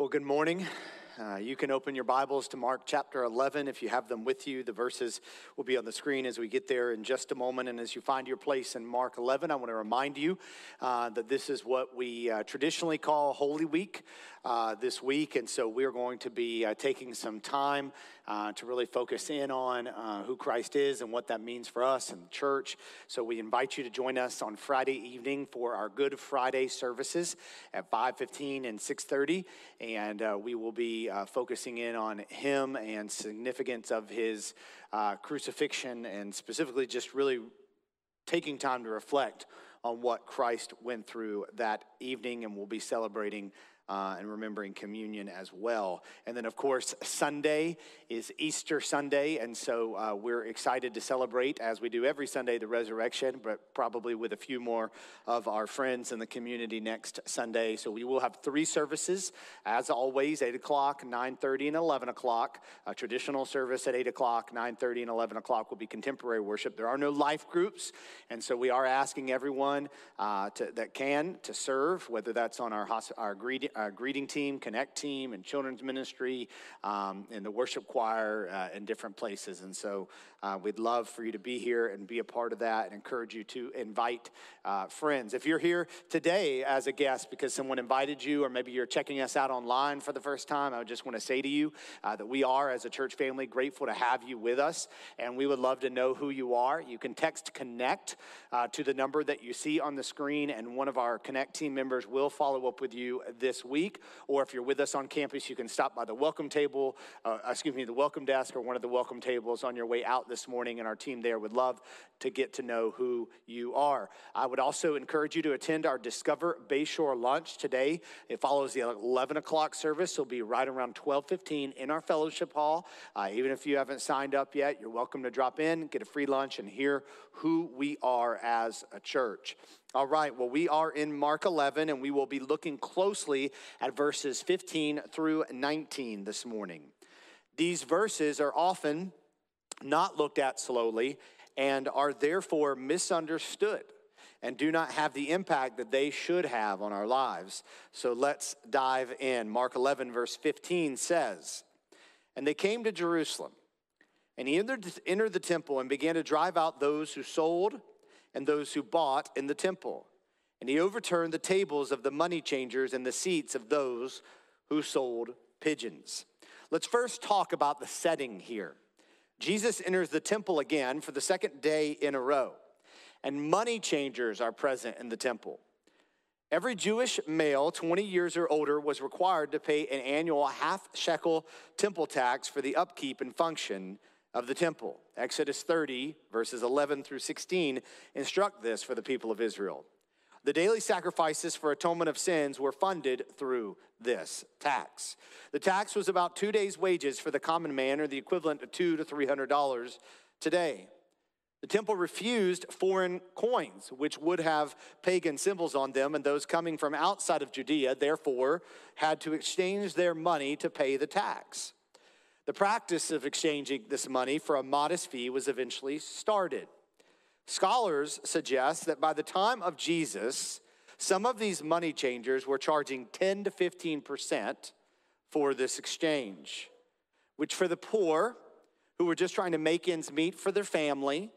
Well, good morning. Uh, you can open your Bibles to Mark chapter 11 if you have them with you. The verses will be on the screen as we get there in just a moment. And as you find your place in Mark 11, I want to remind you uh, that this is what we uh, traditionally call Holy Week uh, this week. And so we're going to be uh, taking some time uh, to really focus in on who Christ is and what that means for us and the church. So we invite you to join us on Friday evening for our Good Friday services at 5:15 and 6:30, and we will be uh, focusing in on him and significance of his uh, crucifixion, and specifically just really taking time to reflect on what Christ went through that evening, and we'll be celebrating uh, and remembering communion as well. And then, of course, Sunday is Easter Sunday, and so uh, we're excited to celebrate, as we do every Sunday, the resurrection, but probably with a few more of our friends in the community next Sunday. So we will have three services, as always, 8 o'clock, 9.30, and 11 o'clock. A traditional service at 8 o'clock, 9.30, and 11 o'clock will be contemporary worship. There are no life groups, and so we are asking everyone uh, to, that can to serve, whether that's on our, our greeting, uh, greeting team, connect team, and children's ministry, um, and the worship choir uh, in different places. And so uh, we'd love for you to be here and be a part of that and encourage you to invite uh, friends. If you're here today as a guest because someone invited you, or maybe you're checking us out online for the first time, I just want to say to you uh, that we are, as a church family, grateful to have you with us, and we would love to know who you are. You can text connect uh, to the number that you see on the screen, and one of our connect team members will follow up with you this week. Or if you're with us on campus, you can stop by the welcome table, uh, excuse me, the welcome desk or one of the welcome tables on your way out this morning, and our team there would love to get to know who you are. I would also encourage you to attend our Discover Bayshore lunch today. It follows the 11 o'clock service. It'll be right around 12:15 in our fellowship hall. Uh, even if you haven't signed up yet, you're welcome to drop in, get a free lunch, and hear who we are as a church. All right, well, we are in Mark 11, and we will be looking closely at verses 15 through 19 this morning. These verses are often not looked at slowly and are therefore misunderstood and do not have the impact that they should have on our lives. So let's dive in. Mark 11, verse 15 says, And they came to Jerusalem, and he entered, the temple and began to drive out those who sold and those who bought in the temple. And he overturned the tables of the money changers and the seats of those who sold pigeons. Let's first talk about the setting here. Jesus enters the temple again for the second day in a row, and money changers are present in the temple. Every Jewish male 20 years or older was required to pay an annual half shekel temple tax for the upkeep and function of the temple. Exodus 30, verses 11 through 16, instruct this for the people of Israel. The daily sacrifices for atonement of sins were funded through this tax. The tax was about two days' wages for the common man, or the equivalent of two to three hundred dollars today. The temple refused foreign coins, which would have pagan symbols on them, and those coming from outside of Judea, therefore, had to exchange their money to pay the tax. The practice of exchanging this money for a modest fee was eventually started. Scholars suggest that by the time of Jesus, some of these money changers were charging 10 to 15% for this exchange, which for the poor who were just trying to make ends meet for their family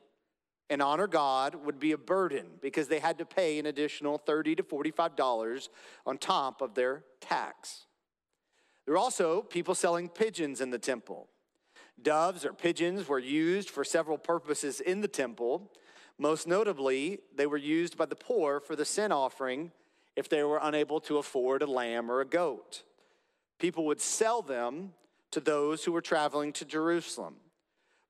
and honor God would be a burden because they had to pay an additional 30 to $45 on top of their tax. There were also people selling pigeons in the temple. Doves or pigeons were used for several purposes in the temple. Most notably, they were used by the poor for the sin offering if they were unable to afford a lamb or a goat. People would sell them to those who were traveling to Jerusalem.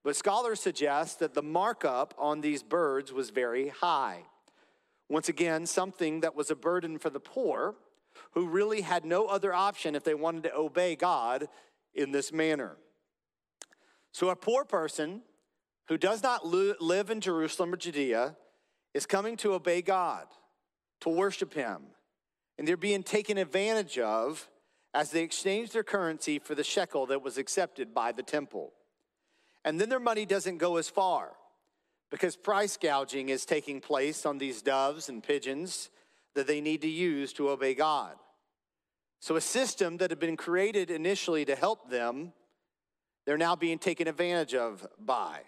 But scholars suggest that the markup on these birds was very high. Once again, something that was a burden for the poor who really had no other option if they wanted to obey God in this manner. So, a poor person who does not live in Jerusalem or Judea is coming to obey God, to worship Him, and they're being taken advantage of as they exchange their currency for the shekel that was accepted by the temple. And then their money doesn't go as far because price gouging is taking place on these doves and pigeons that they need to use to obey God. So, a system that had been created initially to help them, they're now being taken advantage of by.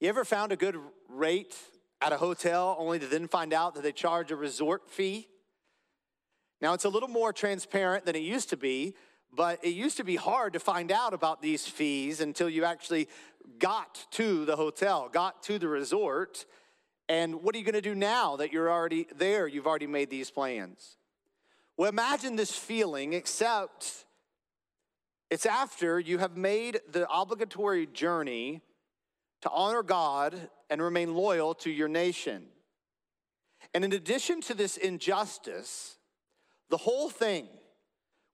You ever found a good rate at a hotel only to then find out that they charge a resort fee? Now, it's a little more transparent than it used to be, but it used to be hard to find out about these fees until you actually got to the hotel, got to the resort. And what are you going to do now that you're already there? You've already made these plans. Well, imagine this feeling, except it's after you have made the obligatory journey to honor God and remain loyal to your nation. And in addition to this injustice, the whole thing,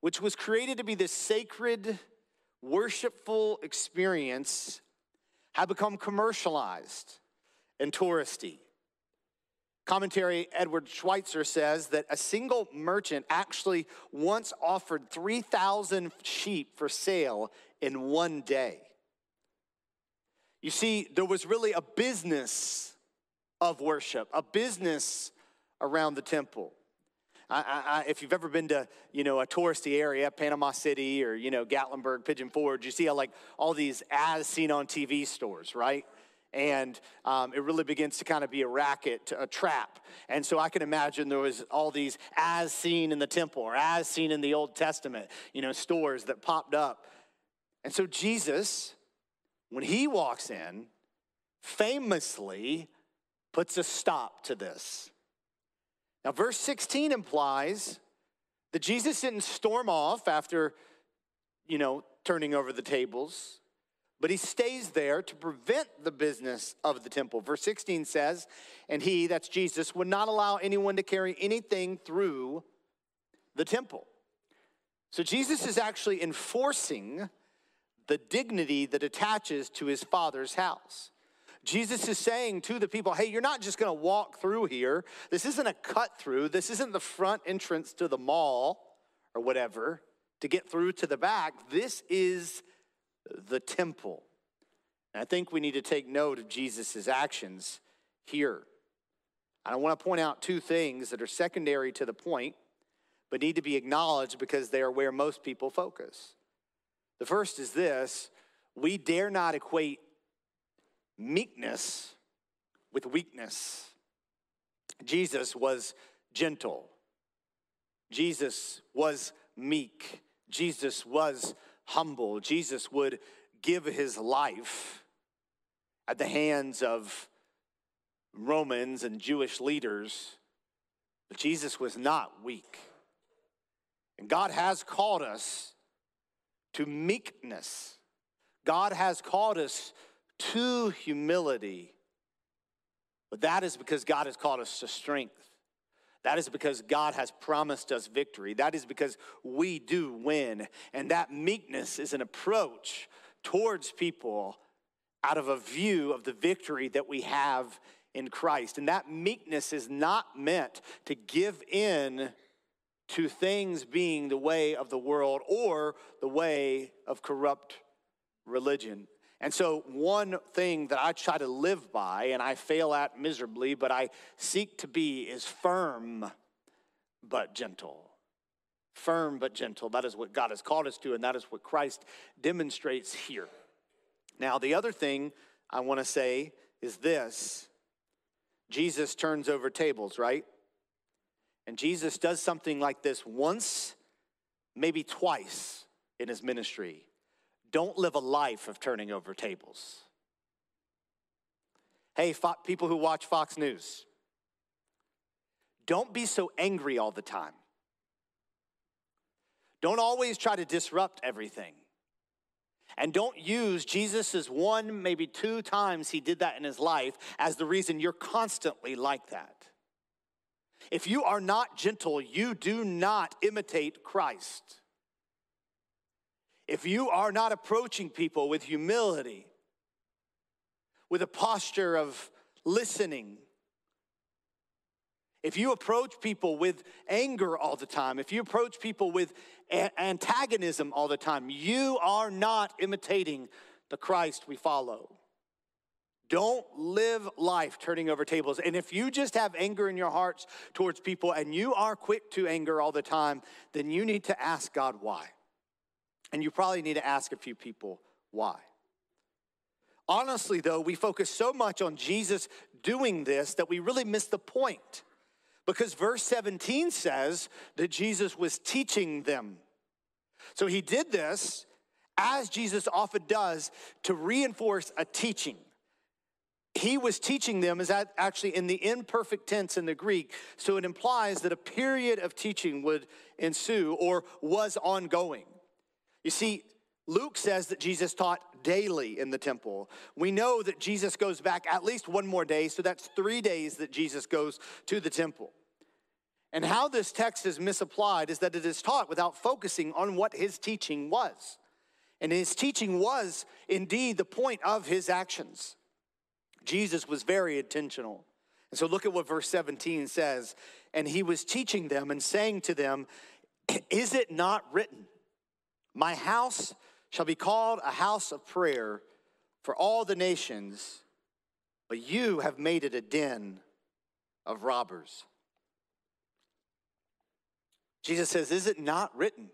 which was created to be this sacred, worshipful experience, had become commercialized and touristy. Commentary Edward Schweizer says that a single merchant actually once offered 3,000 sheep for sale in one day. You see, there was really a business of worship, a business around the temple. I, I, if you've ever been to, you know, a touristy area, Panama City or, you know, Gatlinburg, Pigeon Forge, you see how, like, all these as seen on TV stores, right? And um, it really begins to kind of be a racket, a trap. And so I can imagine there was all these as seen in the temple or as seen in the Old Testament, you know, stores that popped up. And so Jesus, when he walks in, famously puts a stop to this. Now, verse 16 implies that Jesus didn't storm off after, you know, turning over the tables but he stays there to prevent the business of the temple. Verse 16 says, And he, that's Jesus, would not allow anyone to carry anything through the temple. So Jesus is actually enforcing the dignity that attaches to his father's house. Jesus is saying to the people, hey, you're not just gonna walk through here. This isn't a cut through. This isn't the front entrance to the mall or whatever to get through to the back. This is the temple. And I think we need to take note of Jesus' actions here. I want to point out two things that are secondary to the point, but need to be acknowledged because they are where most people focus. The first is this we dare not equate meekness with weakness. Jesus was gentle, Jesus was meek, Jesus was humble. Jesus would give his life at the hands of Romans and Jewish leaders, but Jesus was not weak. And God has called us to meekness. God has called us to humility. But that is because God has called us to strength. That is because God has promised us victory. That is because we do win. And that meekness is an approach towards people out of a view of the victory that we have in Christ. And that meekness is not meant to give in to things being the way of the world or the way of corrupt religion. And so, one thing that I try to live by, and I fail at miserably, but I seek to be, is firm but gentle. Firm but gentle. That is what God has called us to, and that is what Christ demonstrates here. Now, the other thing I want to say is this Jesus turns over tables, right? And Jesus does something like this once, maybe twice in his ministry. Don't live a life of turning over tables. Hey, fo- people who watch Fox News, don't be so angry all the time. Don't always try to disrupt everything. And don't use Jesus' one, maybe two times he did that in his life as the reason you're constantly like that. If you are not gentle, you do not imitate Christ if you are not approaching people with humility, with a posture of listening, if you approach people with anger all the time, if you approach people with antagonism all the time, you are not imitating the Christ we follow. Don't live life turning over tables. And if you just have anger in your hearts towards people and you are quick to anger all the time, then you need to ask God why. And you probably need to ask a few people why. Honestly, though, we focus so much on Jesus doing this that we really miss the point. Because verse 17 says that Jesus was teaching them. So he did this, as Jesus often does, to reinforce a teaching. He was teaching them is that actually in the imperfect tense in the Greek, so it implies that a period of teaching would ensue or was ongoing. You see, Luke says that Jesus taught daily in the temple. We know that Jesus goes back at least one more day, so that's three days that Jesus goes to the temple. And how this text is misapplied is that it is taught without focusing on what his teaching was. And his teaching was indeed the point of his actions. Jesus was very intentional. And so look at what verse 17 says. And he was teaching them and saying to them, Is it not written, My house shall be called a house of prayer for all the nations, but you have made it a den of robbers. Jesus says, Is it not written?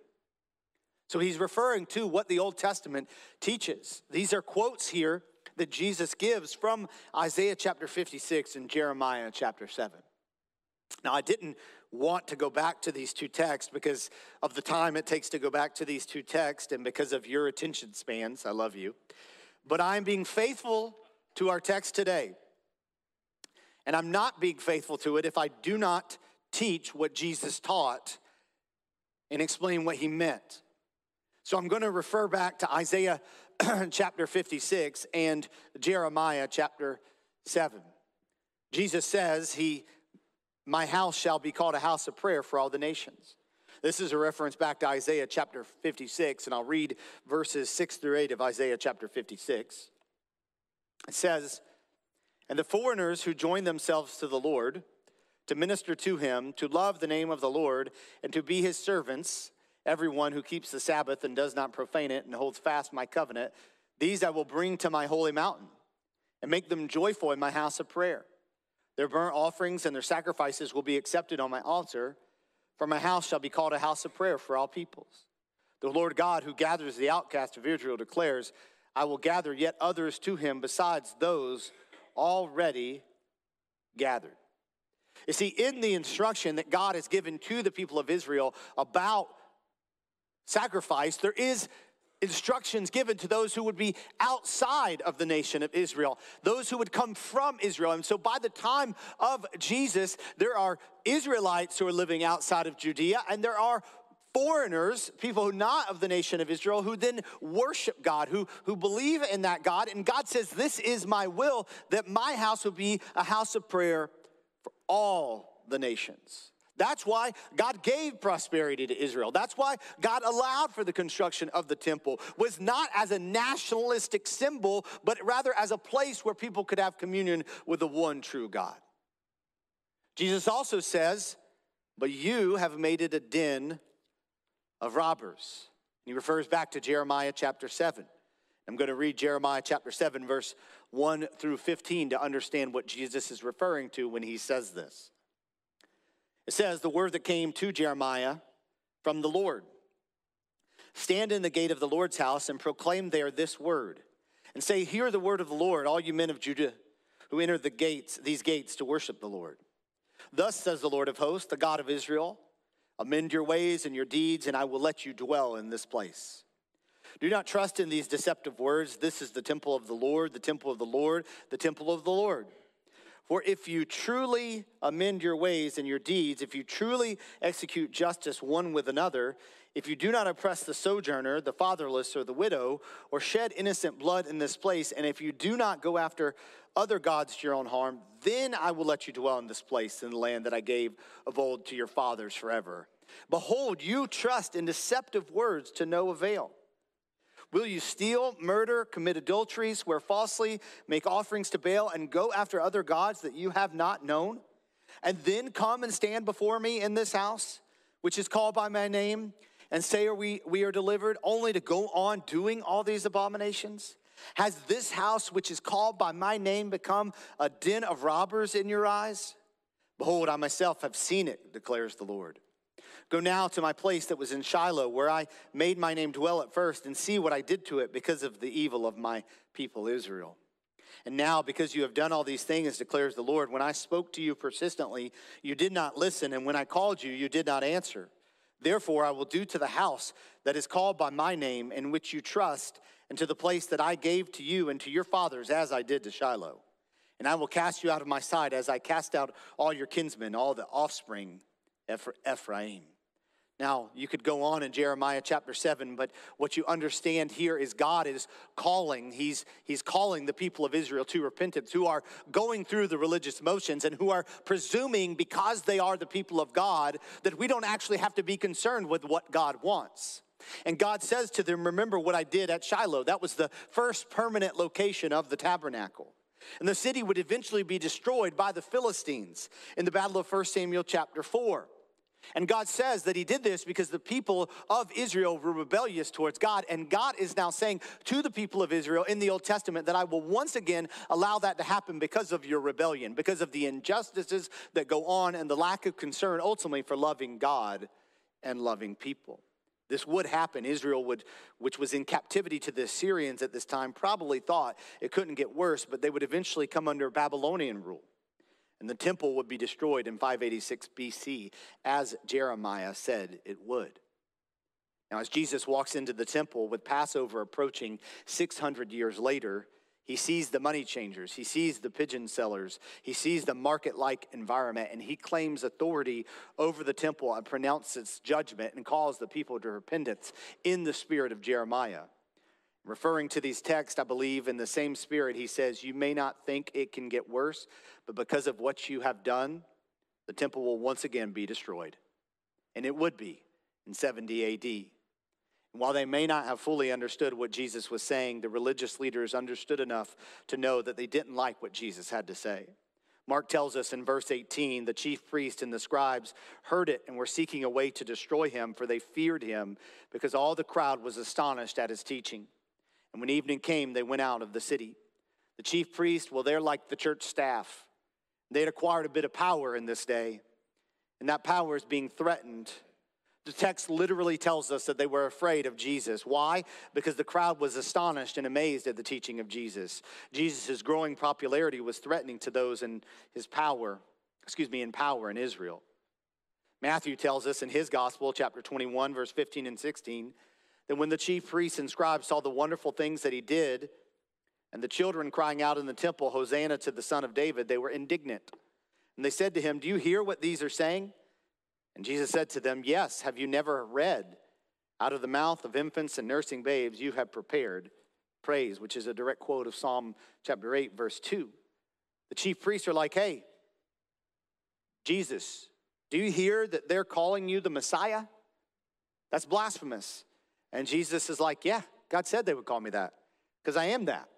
So he's referring to what the Old Testament teaches. These are quotes here that Jesus gives from Isaiah chapter 56 and Jeremiah chapter 7. Now, I didn't want to go back to these two texts because of the time it takes to go back to these two texts and because of your attention spans. I love you. But I'm being faithful to our text today. And I'm not being faithful to it if I do not teach what Jesus taught and explain what he meant. So I'm going to refer back to Isaiah chapter 56 and Jeremiah chapter 7. Jesus says, He my house shall be called a house of prayer for all the nations. This is a reference back to Isaiah chapter 56, and I'll read verses 6 through 8 of Isaiah chapter 56. It says, And the foreigners who join themselves to the Lord, to minister to him, to love the name of the Lord, and to be his servants, everyone who keeps the Sabbath and does not profane it and holds fast my covenant, these I will bring to my holy mountain and make them joyful in my house of prayer. Their burnt offerings and their sacrifices will be accepted on my altar, for my house shall be called a house of prayer for all peoples. The Lord God, who gathers the outcast of Israel, declares, I will gather yet others to him besides those already gathered. You see, in the instruction that God has given to the people of Israel about sacrifice, there is instructions given to those who would be outside of the nation of Israel, those who would come from Israel. And so by the time of Jesus, there are Israelites who are living outside of Judea, and there are foreigners, people who not of the nation of Israel, who then worship God, who, who believe in that God. And God says, This is my will, that my house will be a house of prayer for all the nations. That's why God gave prosperity to Israel. That's why God allowed for the construction of the temple was not as a nationalistic symbol, but rather as a place where people could have communion with the one true God. Jesus also says, "But you have made it a den of robbers." And he refers back to Jeremiah chapter 7. I'm going to read Jeremiah chapter 7 verse 1 through 15 to understand what Jesus is referring to when he says this. It says, The word that came to Jeremiah from the Lord Stand in the gate of the Lord's house and proclaim there this word, and say, Hear the word of the Lord, all you men of Judah who enter the gates, these gates to worship the Lord. Thus says the Lord of hosts, the God of Israel Amend your ways and your deeds, and I will let you dwell in this place. Do not trust in these deceptive words. This is the temple of the Lord, the temple of the Lord, the temple of the Lord. For if you truly amend your ways and your deeds, if you truly execute justice one with another, if you do not oppress the sojourner, the fatherless, or the widow, or shed innocent blood in this place, and if you do not go after other gods to your own harm, then I will let you dwell in this place in the land that I gave of old to your fathers forever. Behold, you trust in deceptive words to no avail. Will you steal, murder, commit adultery, swear falsely, make offerings to Baal, and go after other gods that you have not known? And then come and stand before me in this house, which is called by my name, and say, Are we, we are delivered, only to go on doing all these abominations? Has this house, which is called by my name, become a den of robbers in your eyes? Behold, I myself have seen it, declares the Lord. Go now to my place that was in Shiloh, where I made my name dwell at first, and see what I did to it because of the evil of my people Israel. And now, because you have done all these things, declares the Lord, when I spoke to you persistently, you did not listen, and when I called you, you did not answer. Therefore, I will do to the house that is called by my name, in which you trust, and to the place that I gave to you and to your fathers, as I did to Shiloh. And I will cast you out of my sight, as I cast out all your kinsmen, all the offspring of Ephraim. Now, you could go on in Jeremiah chapter 7, but what you understand here is God is calling. He's, he's calling the people of Israel to repentance who are going through the religious motions and who are presuming, because they are the people of God, that we don't actually have to be concerned with what God wants. And God says to them, Remember what I did at Shiloh. That was the first permanent location of the tabernacle. And the city would eventually be destroyed by the Philistines in the Battle of 1 Samuel chapter 4. And God says that He did this because the people of Israel were rebellious towards God. And God is now saying to the people of Israel in the Old Testament that I will once again allow that to happen because of your rebellion, because of the injustices that go on and the lack of concern ultimately for loving God and loving people. This would happen. Israel would, which was in captivity to the Assyrians at this time, probably thought it couldn't get worse, but they would eventually come under Babylonian rule and the temple would be destroyed in 586 BC, as Jeremiah said it would. Now, as Jesus walks into the temple with Passover approaching 600 years later, he sees the money changers, he sees the pigeon sellers, he sees the market like environment, and he claims authority over the temple and pronounces judgment and calls the people to repentance in the spirit of Jeremiah. Referring to these texts, I believe in the same spirit, he says, You may not think it can get worse, but because of what you have done, the temple will once again be destroyed. And it would be in 70 AD. And while they may not have fully understood what Jesus was saying, the religious leaders understood enough to know that they didn't like what Jesus had to say. Mark tells us in verse 18 the chief priest and the scribes heard it and were seeking a way to destroy him, for they feared him, because all the crowd was astonished at his teaching. And when evening came, they went out of the city. The chief priest, well, they're like the church staff. They'd acquired a bit of power in this day, and that power is being threatened. The text literally tells us that they were afraid of Jesus. Why? Because the crowd was astonished and amazed at the teaching of Jesus. Jesus' growing popularity was threatening to those in his power, excuse me, in power in Israel. Matthew tells us in his gospel, chapter 21, verse 15 and 16, that when the chief priests and scribes saw the wonderful things that he did, and the children crying out in the temple, Hosanna to the Son of David, they were indignant. And they said to him, Do you hear what these are saying? And Jesus said to them, Yes, have you never read? Out of the mouth of infants and nursing babes, you have prepared praise, which is a direct quote of Psalm chapter 8, verse 2. The chief priests are like, Hey, Jesus, do you hear that they're calling you the Messiah? That's blasphemous. And Jesus is like, Yeah, God said they would call me that because I am that.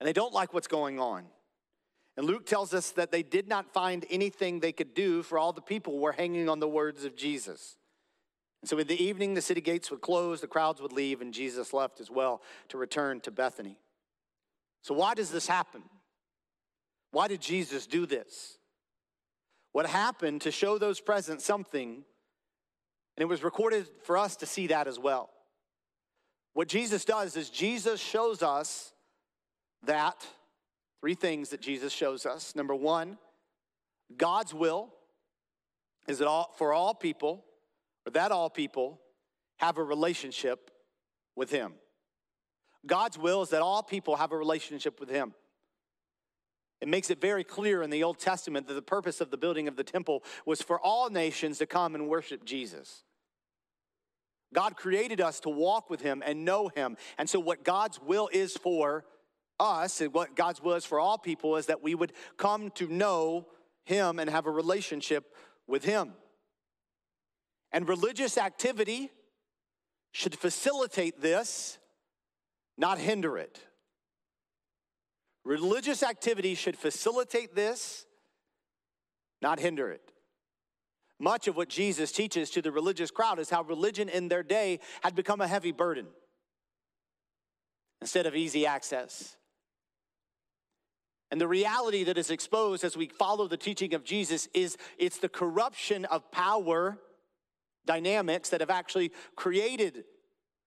And they don't like what's going on. And Luke tells us that they did not find anything they could do, for all the people were hanging on the words of Jesus. And so in the evening, the city gates would close, the crowds would leave, and Jesus left as well to return to Bethany. So, why does this happen? Why did Jesus do this? What happened to show those present something and it was recorded for us to see that as well. What Jesus does is Jesus shows us that three things that Jesus shows us. Number one, God's will is that all, for all people, or that all people have a relationship with Him. God's will is that all people have a relationship with Him. It makes it very clear in the Old Testament that the purpose of the building of the temple was for all nations to come and worship Jesus. God created us to walk with Him and know Him. And so, what God's will is for us, and what God's will is for all people, is that we would come to know Him and have a relationship with Him. And religious activity should facilitate this, not hinder it. Religious activity should facilitate this, not hinder it. Much of what Jesus teaches to the religious crowd is how religion in their day had become a heavy burden. instead of easy access. And the reality that is exposed as we follow the teaching of Jesus is it's the corruption of power dynamics that have actually created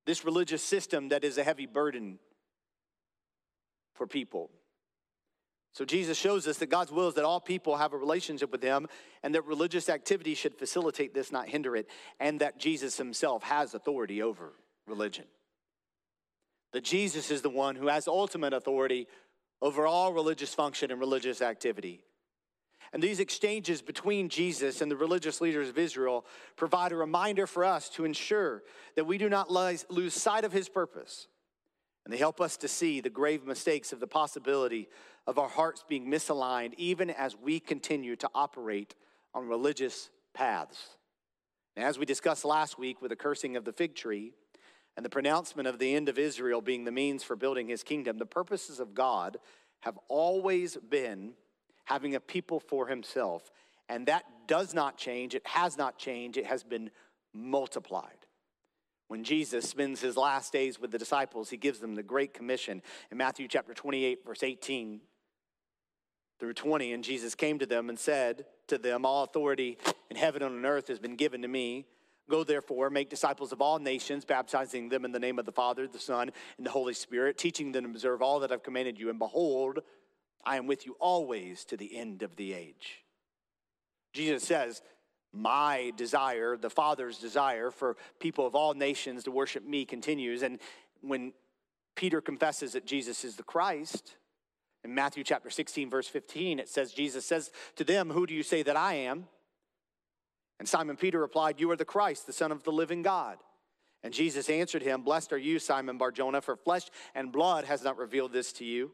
this religious system that is a heavy burden for people. So Jesus shows us that God's will is that all people have a relationship with him and that religious activity should facilitate this, not hinder it, and that Jesus himself has authority over religion. That Jesus is the one who has ultimate authority over all religious function and religious activity. And these exchanges between Jesus and the religious leaders of Israel provide a reminder for us to ensure that we do not lose sight of his purpose. And they help us to see the grave mistakes of the possibility of our hearts being misaligned, even as we continue to operate on religious paths. And as we discussed last week with the cursing of the fig tree and the pronouncement of the end of Israel being the means for building his kingdom, the purposes of God have always been having a people for himself. And that does not change. It has not changed. It has been multiplied. When Jesus spends his last days with the disciples, he gives them the Great Commission in Matthew chapter 28, verse 18 through 20. And Jesus came to them and said to them, All authority in heaven and on earth has been given to me. Go therefore, make disciples of all nations, baptizing them in the name of the Father, the Son, and the Holy Spirit, teaching them to observe all that I've commanded you. And behold, I am with you always to the end of the age. Jesus says, My desire, the Father's desire for people of all nations to worship me continues. And when Peter confesses that Jesus is the Christ, in Matthew chapter 16, verse 15, it says, Jesus says to them, Who do you say that I am? And Simon Peter replied, You are the Christ, the Son of the living God. And Jesus answered him, Blessed are you, Simon Barjona, for flesh and blood has not revealed this to you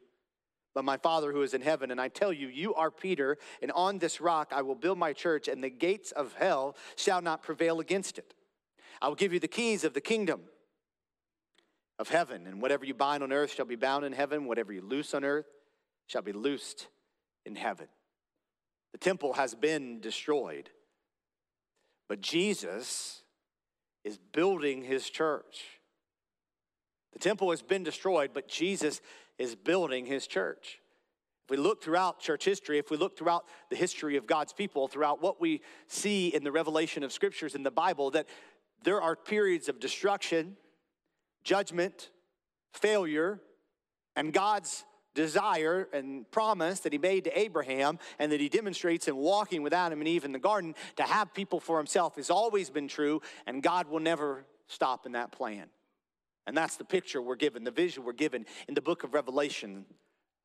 but my Father who is in heaven. And I tell you, you are Peter, and on this rock I will build my church, and the gates of hell shall not prevail against it. I will give you the keys of the kingdom of heaven, and whatever you bind on earth shall be bound in heaven, whatever you loose on earth shall be loosed in heaven. The temple has been destroyed, but Jesus is building his church. The temple has been destroyed, but Jesus is building his church. If we look throughout church history, if we look throughout the history of God's people, throughout what we see in the revelation of scriptures in the Bible, that there are periods of destruction, judgment, failure, and God's desire and promise that he made to Abraham and that he demonstrates in walking with Adam and Eve in the garden to have people for himself has always been true, and God will never stop in that plan. And that's the picture we're given, the vision we're given in the book of Revelation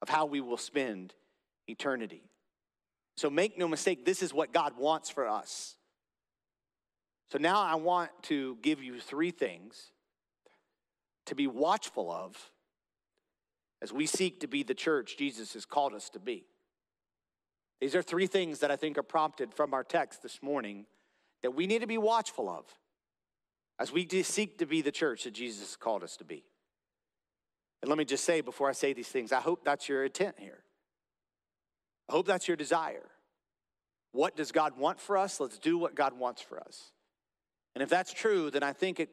of how we will spend eternity. So make no mistake, this is what God wants for us. So now I want to give you three things to be watchful of as we seek to be the church Jesus has called us to be. These are three things that I think are prompted from our text this morning that we need to be watchful of as we seek to be the church that Jesus called us to be. And let me just say before I say these things, I hope that's your intent here. I hope that's your desire. What does God want for us? Let's do what God wants for us. And if that's true, then I think it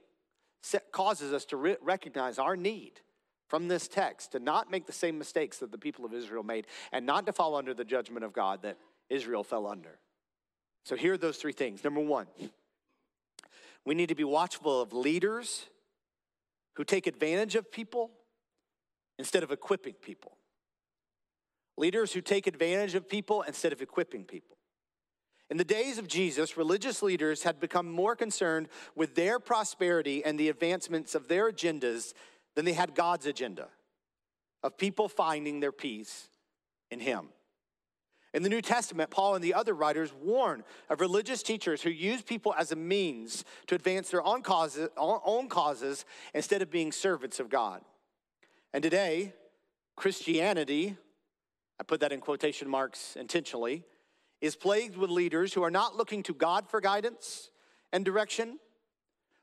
causes us to re- recognize our need from this text to not make the same mistakes that the people of Israel made and not to fall under the judgment of God that Israel fell under. So here are those three things. Number one, we need to be watchful of leaders who take advantage of people instead of equipping people. Leaders who take advantage of people instead of equipping people. In the days of Jesus, religious leaders had become more concerned with their prosperity and the advancements of their agendas than they had God's agenda of people finding their peace in Him. In the New Testament, Paul and the other writers warn of religious teachers who use people as a means to advance their own causes, own causes instead of being servants of God. And today, Christianity, I put that in quotation marks intentionally, is plagued with leaders who are not looking to God for guidance and direction,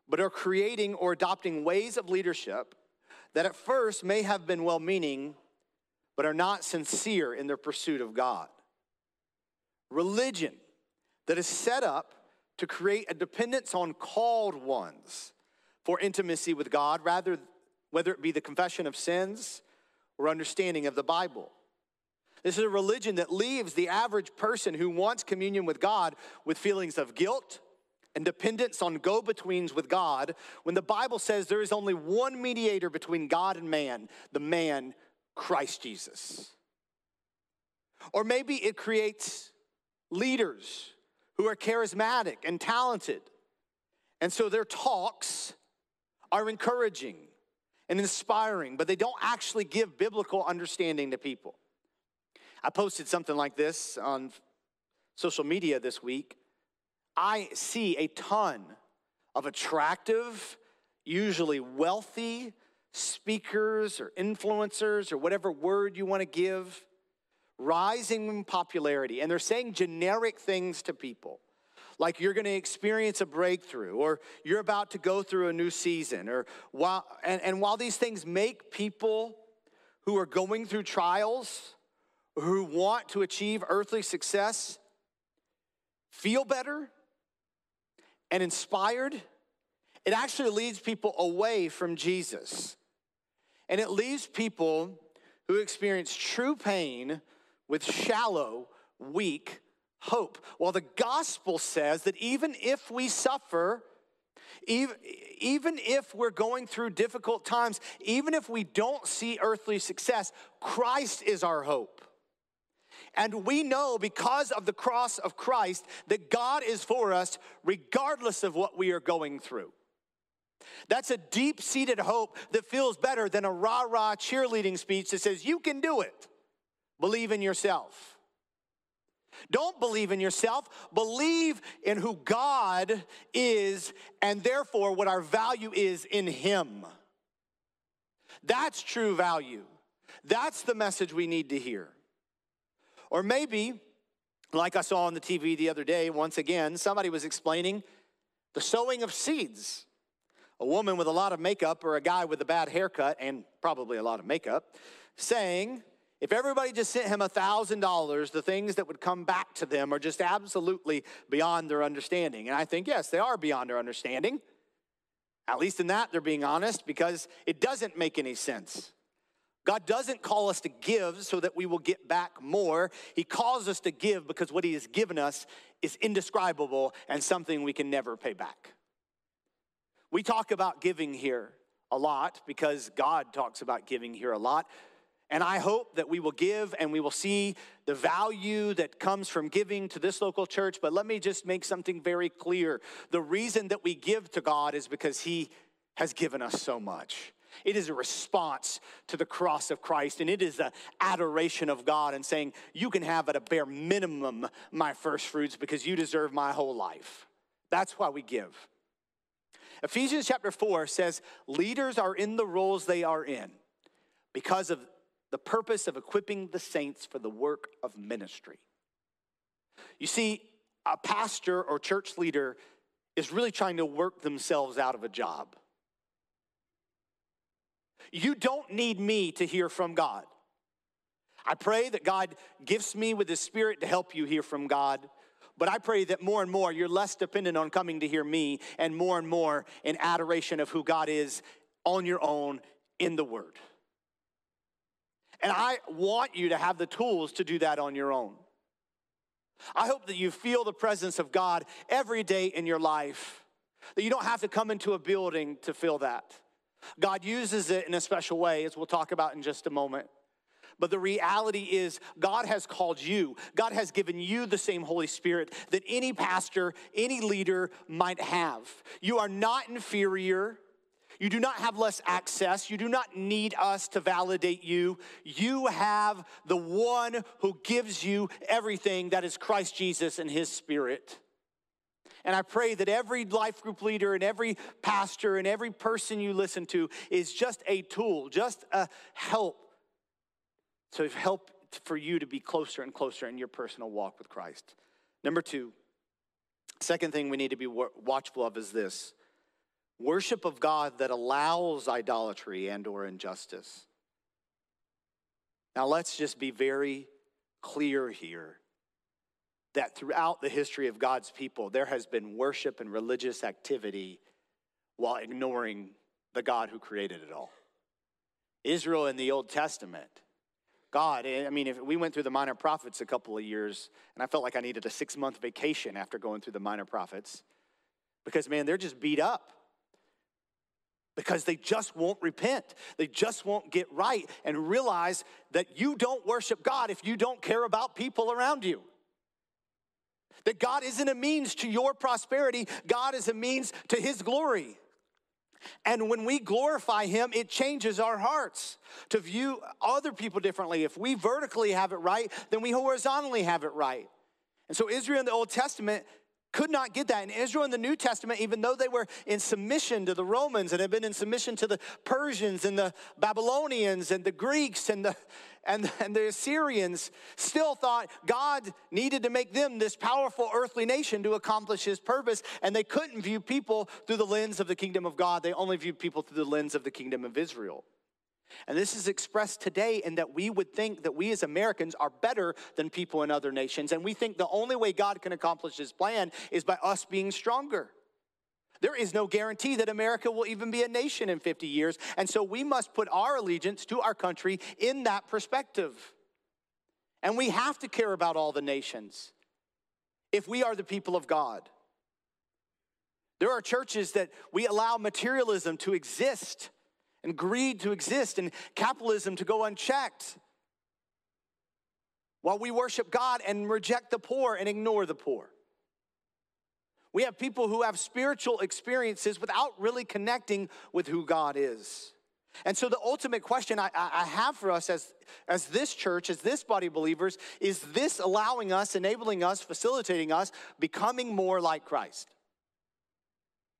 but are creating or adopting ways of leadership that at first may have been well meaning, but are not sincere in their pursuit of God religion that is set up to create a dependence on called ones for intimacy with God rather whether it be the confession of sins or understanding of the Bible. This is a religion that leaves the average person who wants communion with God with feelings of guilt and dependence on go betweens with God when the Bible says there is only one mediator between God and man, the man, Christ Jesus. Or maybe it creates leaders who are charismatic and talented. And so their talks are encouraging and inspiring, but they don't actually give biblical understanding to people. I posted something like this on social media this week. I see a ton of attractive, usually wealthy speakers or influencers or whatever word you want to give rising in popularity. And they're saying generic things to people like you're going to experience a breakthrough or you're about to go through a new season or while and, and while these things make people who are going through trials who want to achieve earthly success feel better and inspired, it actually leads people away from Jesus. And it leaves people who experience true pain with shallow, weak hope. Well, the gospel says that even if we suffer, even, even if we're going through difficult times, even if we don't see earthly success, Christ is our hope. And we know because of the cross of Christ that God is for us regardless of what we are going through. That's a deep seated hope that feels better than a rah rah cheerleading speech that says, You can do it. Believe in yourself. Don't believe in yourself, believe in who God is and therefore what our value is in Him. That's true value. That's the message we need to hear. Or maybe, like I saw on the TV the other day, once again, somebody was explaining the sowing of seeds. A woman with a lot of makeup or a guy with a bad haircut and probably a lot of makeup saying, if everybody just sent him $1,000, the things that would come back to them are just absolutely beyond their understanding. And I think, yes, they are beyond their understanding. At least in that, they're being honest because it doesn't make any sense. God doesn't call us to give so that we will get back more. He calls us to give because what He has given us is indescribable and something we can never pay back. We talk about giving here a lot because God talks about giving here a lot. And I hope that we will give and we will see the value that comes from giving to this local church. But let me just make something very clear. The reason that we give to God is because He has given us so much. It is a response to the cross of Christ, and it is an adoration of God and saying, You can have at a bare minimum my first fruits because you deserve my whole life. That's why we give. Ephesians chapter 4 says, Leaders are in the roles they are in because of the purpose of equipping the saints for the work of ministry. You see, a pastor or church leader is really trying to work themselves out of a job. You don't need me to hear from God. I pray that God gifts me with His Spirit to help you hear from God. But I pray that more and more you're less dependent on coming to hear me and more and more in adoration of who God is on your own in the Word. And I want you to have the tools to do that on your own. I hope that you feel the presence of God every day in your life, that you don't have to come into a building to feel that. God uses it in a special way, as we'll talk about in just a moment. But the reality is, God has called you. God has given you the same Holy Spirit that any pastor, any leader might have. You are not inferior. You do not have less access. You do not need us to validate you. You have the one who gives you everything that is Christ Jesus and His Spirit. And I pray that every life group leader and every pastor and every person you listen to is just a tool, just a help to help for you to be closer and closer in your personal walk with Christ. Number two, second thing we need to be watchful of is this worship of God that allows idolatry and or injustice. Now let's just be very clear here that throughout the history of God's people, there has been worship and religious activity while ignoring the God who created it all. Israel in the Old Testament. God, eh, I mean, if we went through the minor prophets a couple of years, and I felt like I needed a six month vacation after going through the minor prophets, because man, they're just beat up. Because they just won't repent. They just won't get right and realize that you don't worship God if you don't care about people around you. That God isn't a means to your prosperity, God is a means to His glory. And when we glorify Him, it changes our hearts to view other people differently. If we vertically have it right, then we horizontally have it right. And so Israel in the Old Testament could not get that. And Israel in the New Testament, even though they were in submission to the Romans and had been in submission to the Persians and the Babylonians and the Greeks and the and, and the Assyrians still thought God needed to make them this powerful earthly nation to accomplish his purpose, and they couldn't view people through the lens of the kingdom of God. They only viewed people through the lens of the kingdom of Israel. And this is expressed today in that we would think that we as Americans are better than people in other nations. And we think the only way God can accomplish his plan is by us being stronger. There is no guarantee that America will even be a nation in 50 years. And so we must put our allegiance to our country in that perspective. And we have to care about all the nations if we are the people of God. There are churches that we allow materialism to exist and greed to exist and capitalism to go unchecked while we worship God and reject the poor and ignore the poor. We have people who have spiritual experiences without really connecting with who God is. And so, the ultimate question I, I, have for us as, as this church, as this body of believers, is this allowing us, enabling us, facilitating us, becoming more like Christ?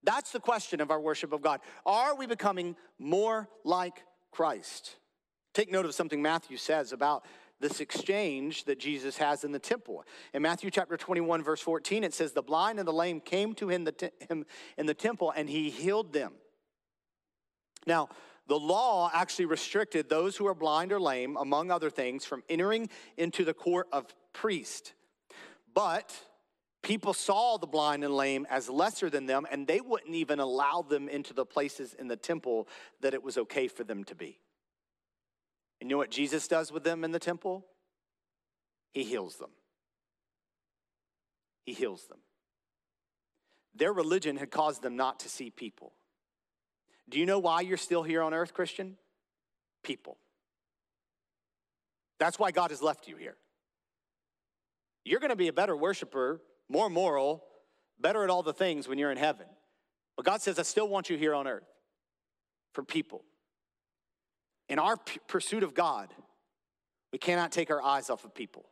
That's the question of our worship of God. Are we becoming more like Christ? Take note of something Matthew says about this exchange that Jesus has in the temple. In Matthew chapter 21, verse 14, it says, The blind and the lame came to him, in the temple, and he healed them. Now, the law actually restricted those who are blind or lame, among other things, from entering into the court of priest. But people saw the blind and lame as lesser than them, and they wouldn't even allow them into the places in the temple that it was okay for them to be. And you know what Jesus does with them in the temple? He heals them. He heals them. Their religion had caused them not to see people. Do you know why you're still here on earth, Christian? People. That's why God has left you here. You're going to be a better worshiper, more moral, better at all the things when you're in heaven. But God says, I still want you here on earth for people. In our p- pursuit of God, we cannot take our eyes off of people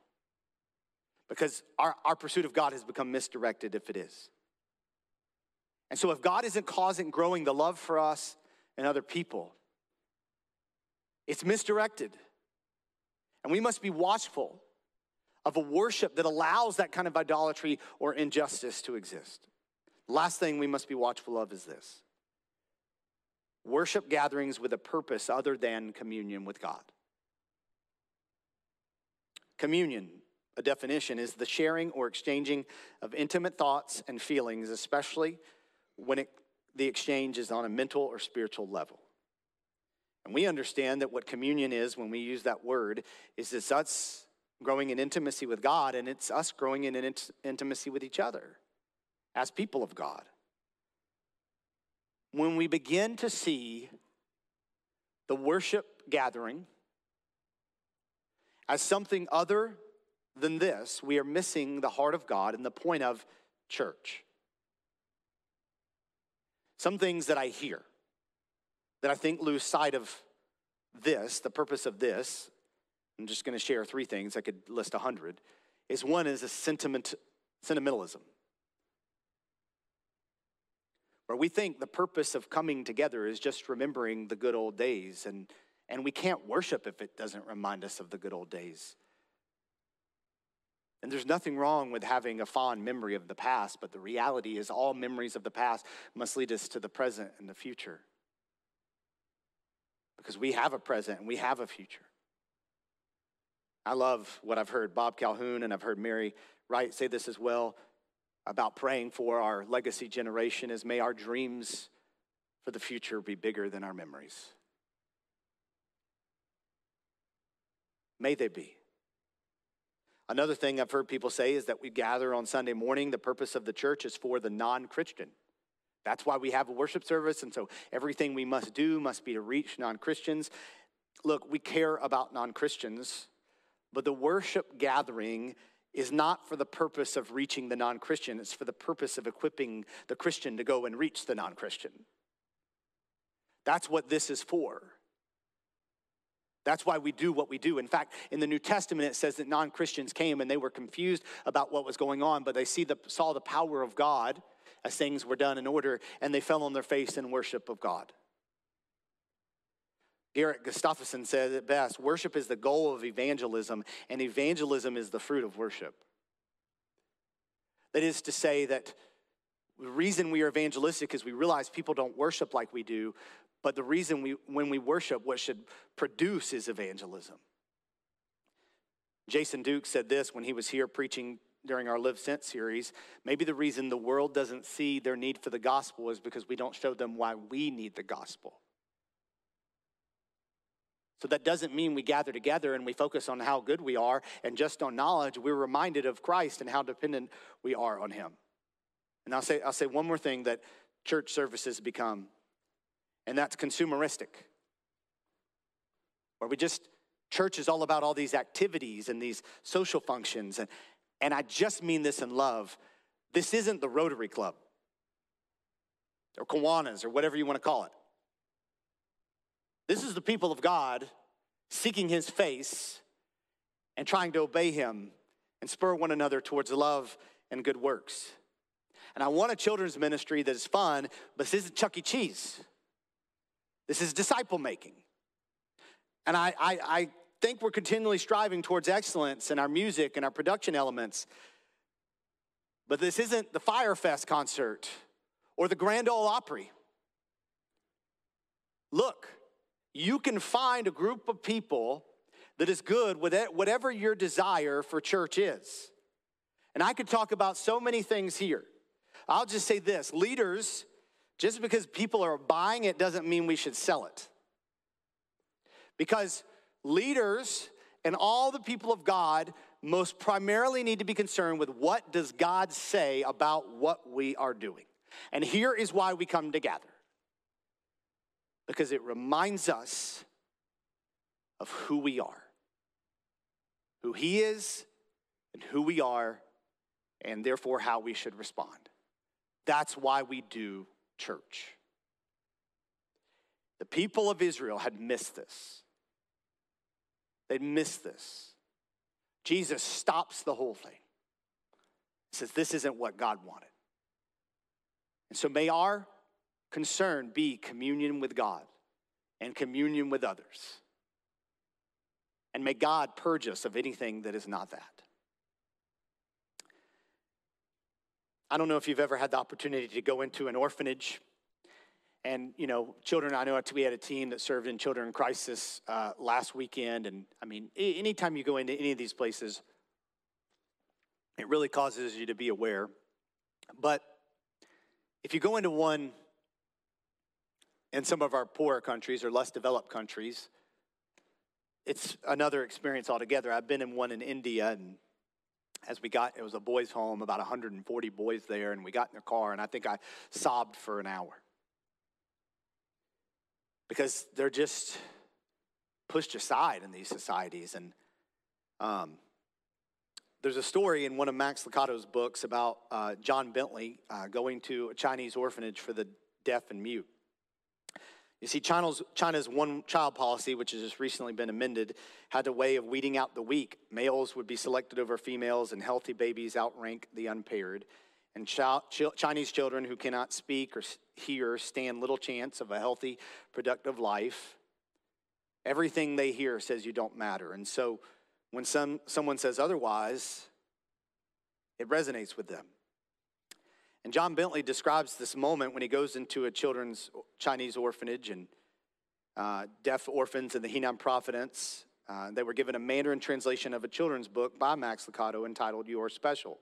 because our, our pursuit of God has become misdirected if it is. And so, if God isn't causing, growing the love for us and other people, it's misdirected. And we must be watchful of a worship that allows that kind of idolatry or injustice to exist. Last thing we must be watchful of is this worship gatherings with a purpose other than communion with God. Communion, a definition, is the sharing or exchanging of intimate thoughts and feelings, especially when it, the exchange is on a mental or spiritual level. And we understand that what communion is when we use that word is it's us growing in intimacy with God and it's us growing in int- intimacy with each other as people of God when we begin to see the worship gathering as something other than this, we are missing the heart of God and the point of church. Some things that I hear that I think lose sight of this, the purpose of this, I'm just going to share three things. I could list a hundred. Is one is a sentiment, sentimentalism where we think the purpose of coming together is just remembering the good old days, and, and we can't worship if it doesn't remind us of the good old days. And there's nothing wrong with having a fond memory of the past, but the reality is all memories of the past must lead us to the present and the future. Because we have a present and we have a future. I love what I've heard Bob Calhoun and I've heard Mary Wright say this as well about praying for our legacy generation is may our dreams for the future be bigger than our memories. May they be. Another thing I've heard people say is that we gather on Sunday morning. The purpose of the church is for the non Christian. That's why we have a worship service. And so everything we must do must be to reach non Christians. Look, we care about non Christians, but the worship gathering is not for the purpose of reaching the non Christian, it's for the purpose of equipping the Christian to go and reach the non Christian. That's what this is for. That's why we do what we do. In fact, in the New Testament, it says that non Christians came and they were confused about what was going on, but they see the, saw the power of God as things were done in order, and they fell on their face in worship of God. Gerrit Gustafson said it best worship is the goal of evangelism, and evangelism is the fruit of worship. That is to say, that the reason we are evangelistic is we realize people don't worship like we do, but the reason we, when we worship, what should produce is evangelism. Jason Duke said this when he was here preaching during our Live Sent series. Maybe the reason the world doesn't see their need for the gospel is because we don't show them why we need the gospel. So that doesn't mean we gather together and we focus on how good we are and just on knowledge. We're reminded of Christ and how dependent we are on Him. And I'll say, I'll say one more thing that church services become, and that's consumeristic. Where we just, church is all about all these activities and these social functions. And, and I just mean this in love. This isn't the Rotary Club or Kiwanis or whatever you want to call it. This is the people of God seeking his face and trying to obey him and spur one another towards love and good works. And I want a children's ministry that is fun, but this isn't Chuck E. Cheese. This is disciple making. And I, I, I think we're continually striving towards excellence in our music and our production elements. But this isn't the Firefest concert or the Grand Ole Opry. Look, you can find a group of people that is good with whatever your desire for church is. And I could talk about so many things here. I'll just say this leaders, just because people are buying it doesn't mean we should sell it. Because leaders and all the people of God most primarily need to be concerned with what does God say about what we are doing. And here is why we come together because it reminds us of who we are, who He is, and who we are, and therefore how we should respond. That's why we do church. The people of Israel had missed this. They'd missed this. Jesus stops the whole thing. Says, This isn't what God wanted. And so may our concern be communion with God and communion with others. And may God purge us of anything that is not that. I don't know if you've ever had the opportunity to go into an orphanage. And, you know, children, I know we had a team that served in Children in Crisis uh, last weekend. And I mean, anytime you go into any of these places, it really causes you to be aware. But if you go into one in some of our poorer countries or less developed countries, it's another experience altogether. I've been in one in India, and as we got, it was a boys' home, about 140 boys there, and we got in their car, and I think I sobbed for an hour because they're just pushed aside in these societies. And um, there's a story in one of Max Lucado's books about uh, John Bentley uh, going to a Chinese orphanage for the deaf and mute. You see, China's, China's one child policy, which has just recently been amended, had a way of weeding out the weak. Males would be selected over females, and healthy babies outrank the unpaired. And Chinese children who cannot speak or hear stand little chance of a healthy, productive life. Everything they hear says you don't matter. And so when some, someone says otherwise, it resonates with them. And John Bentley describes this moment when he goes into a children's Chinese orphanage and uh, deaf orphans in the Henan Province. Uh, they were given a Mandarin translation of a children's book by Max Lucado entitled You're Special.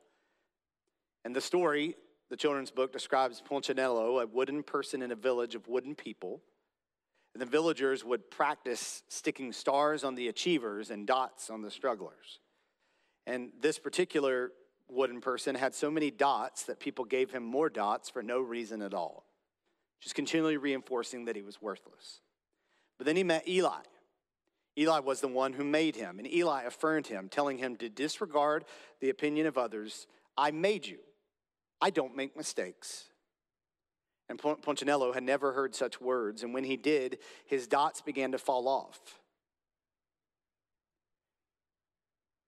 And the story, the children's book, describes Punchinello, a wooden person in a village of wooden people, And the villagers would practice sticking stars on the achievers and dots on the strugglers. And this particular wooden person had so many dots that people gave him more dots for no reason at all, just continually reinforcing that he was worthless. But then he met Eli. Eli was the one who made him, and Eli affirmed him, telling him to disregard the opinion of others. I made you. I don't make mistakes. And Punchinello had never heard such words, and when he did, his dots began to fall off.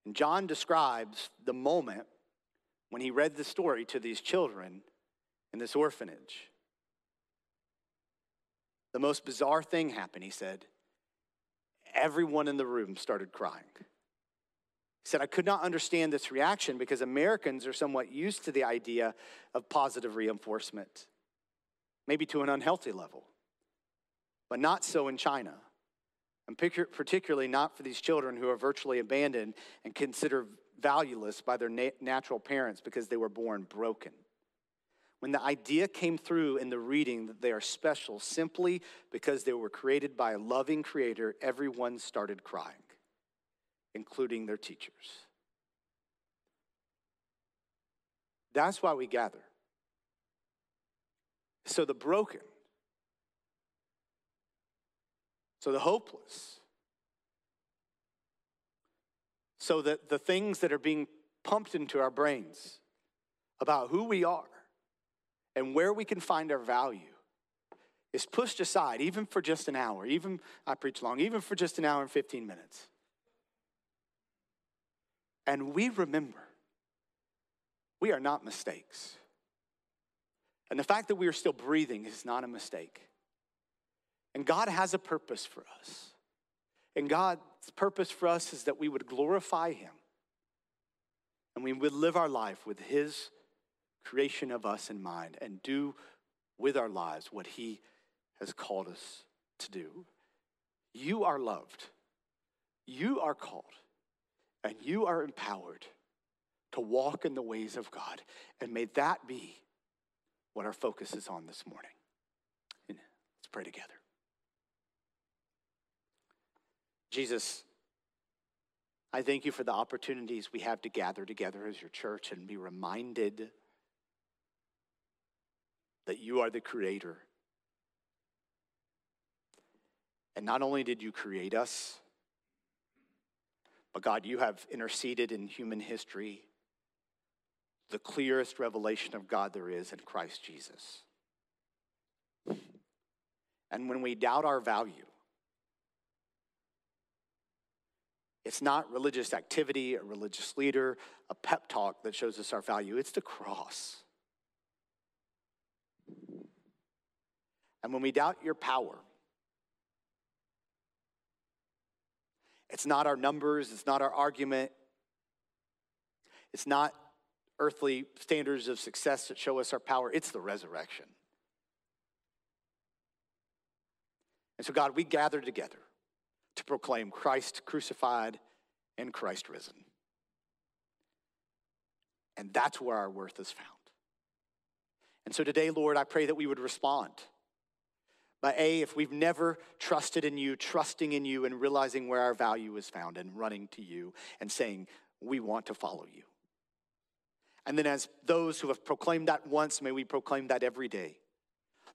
And John describes the moment when he read the story to these children in this orphanage. The most bizarre thing happened, he said. Everyone in the room started crying. He said, I could not understand this reaction because Americans are somewhat used to the idea of positive reinforcement, maybe to an unhealthy level, but not so in China. And particularly not for these children who are virtually abandoned and considered valueless by their natural parents because they were born broken. When the idea came through in the reading that they are special simply because they were created by a loving creator, everyone started crying, including their teachers. That's why we gather. So the broken, so the hopeless, so that the things that are being pumped into our brains about who we are and where we can find our value is pushed aside, even for just an hour, even, I preach long, even for just an hour and 15 minutes. And we remember we are not mistakes. And the fact that we are still breathing is not a mistake. And God has a purpose for us. And God's purpose for us is that we would glorify Him and we would live our life with His creation of us in mind and do with our lives what He has called us to do. You are loved, you are called, and you are empowered to walk in the ways of God. And may that be what our focus is on this morning. Let's pray together. Jesus, I thank you for the opportunities we have to gather together as your church and be reminded that you are the creator. And not only did you create us, but God, you have interceded in human history the clearest revelation of God there is in Christ Jesus. And when we doubt our value, it's not religious activity, a religious leader, a pep talk that shows us our value. It's the cross. And when we doubt your power, it's not our numbers, it's not our argument, it's not earthly standards of success that show us our power, it's the resurrection. And so, God, we gather together to proclaim Christ crucified and Christ risen. And that's where our worth is found. And so today, Lord, I pray that we would respond by A, if we've never trusted in you, trusting in you and realizing where our value is found and running to you and saying, we want to follow you. And then, as those who have proclaimed that once, may we proclaim that every day.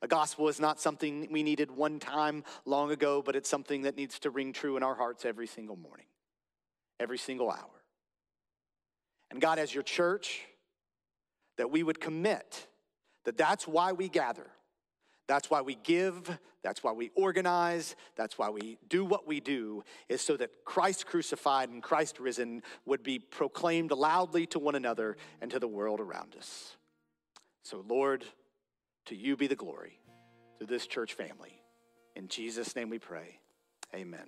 The gospel is not something we needed one time long ago, but it's something that needs to ring true in our hearts every single morning, every single hour. And God, as your church, that we would commit that that's why we gather that's why we give, that's why we organize, that's why we do what we do, is so that Christ crucified and Christ risen would be proclaimed loudly to one another and to the world around us. So, Lord, to you be the glory through this church family. In Jesus' name we pray. Amen.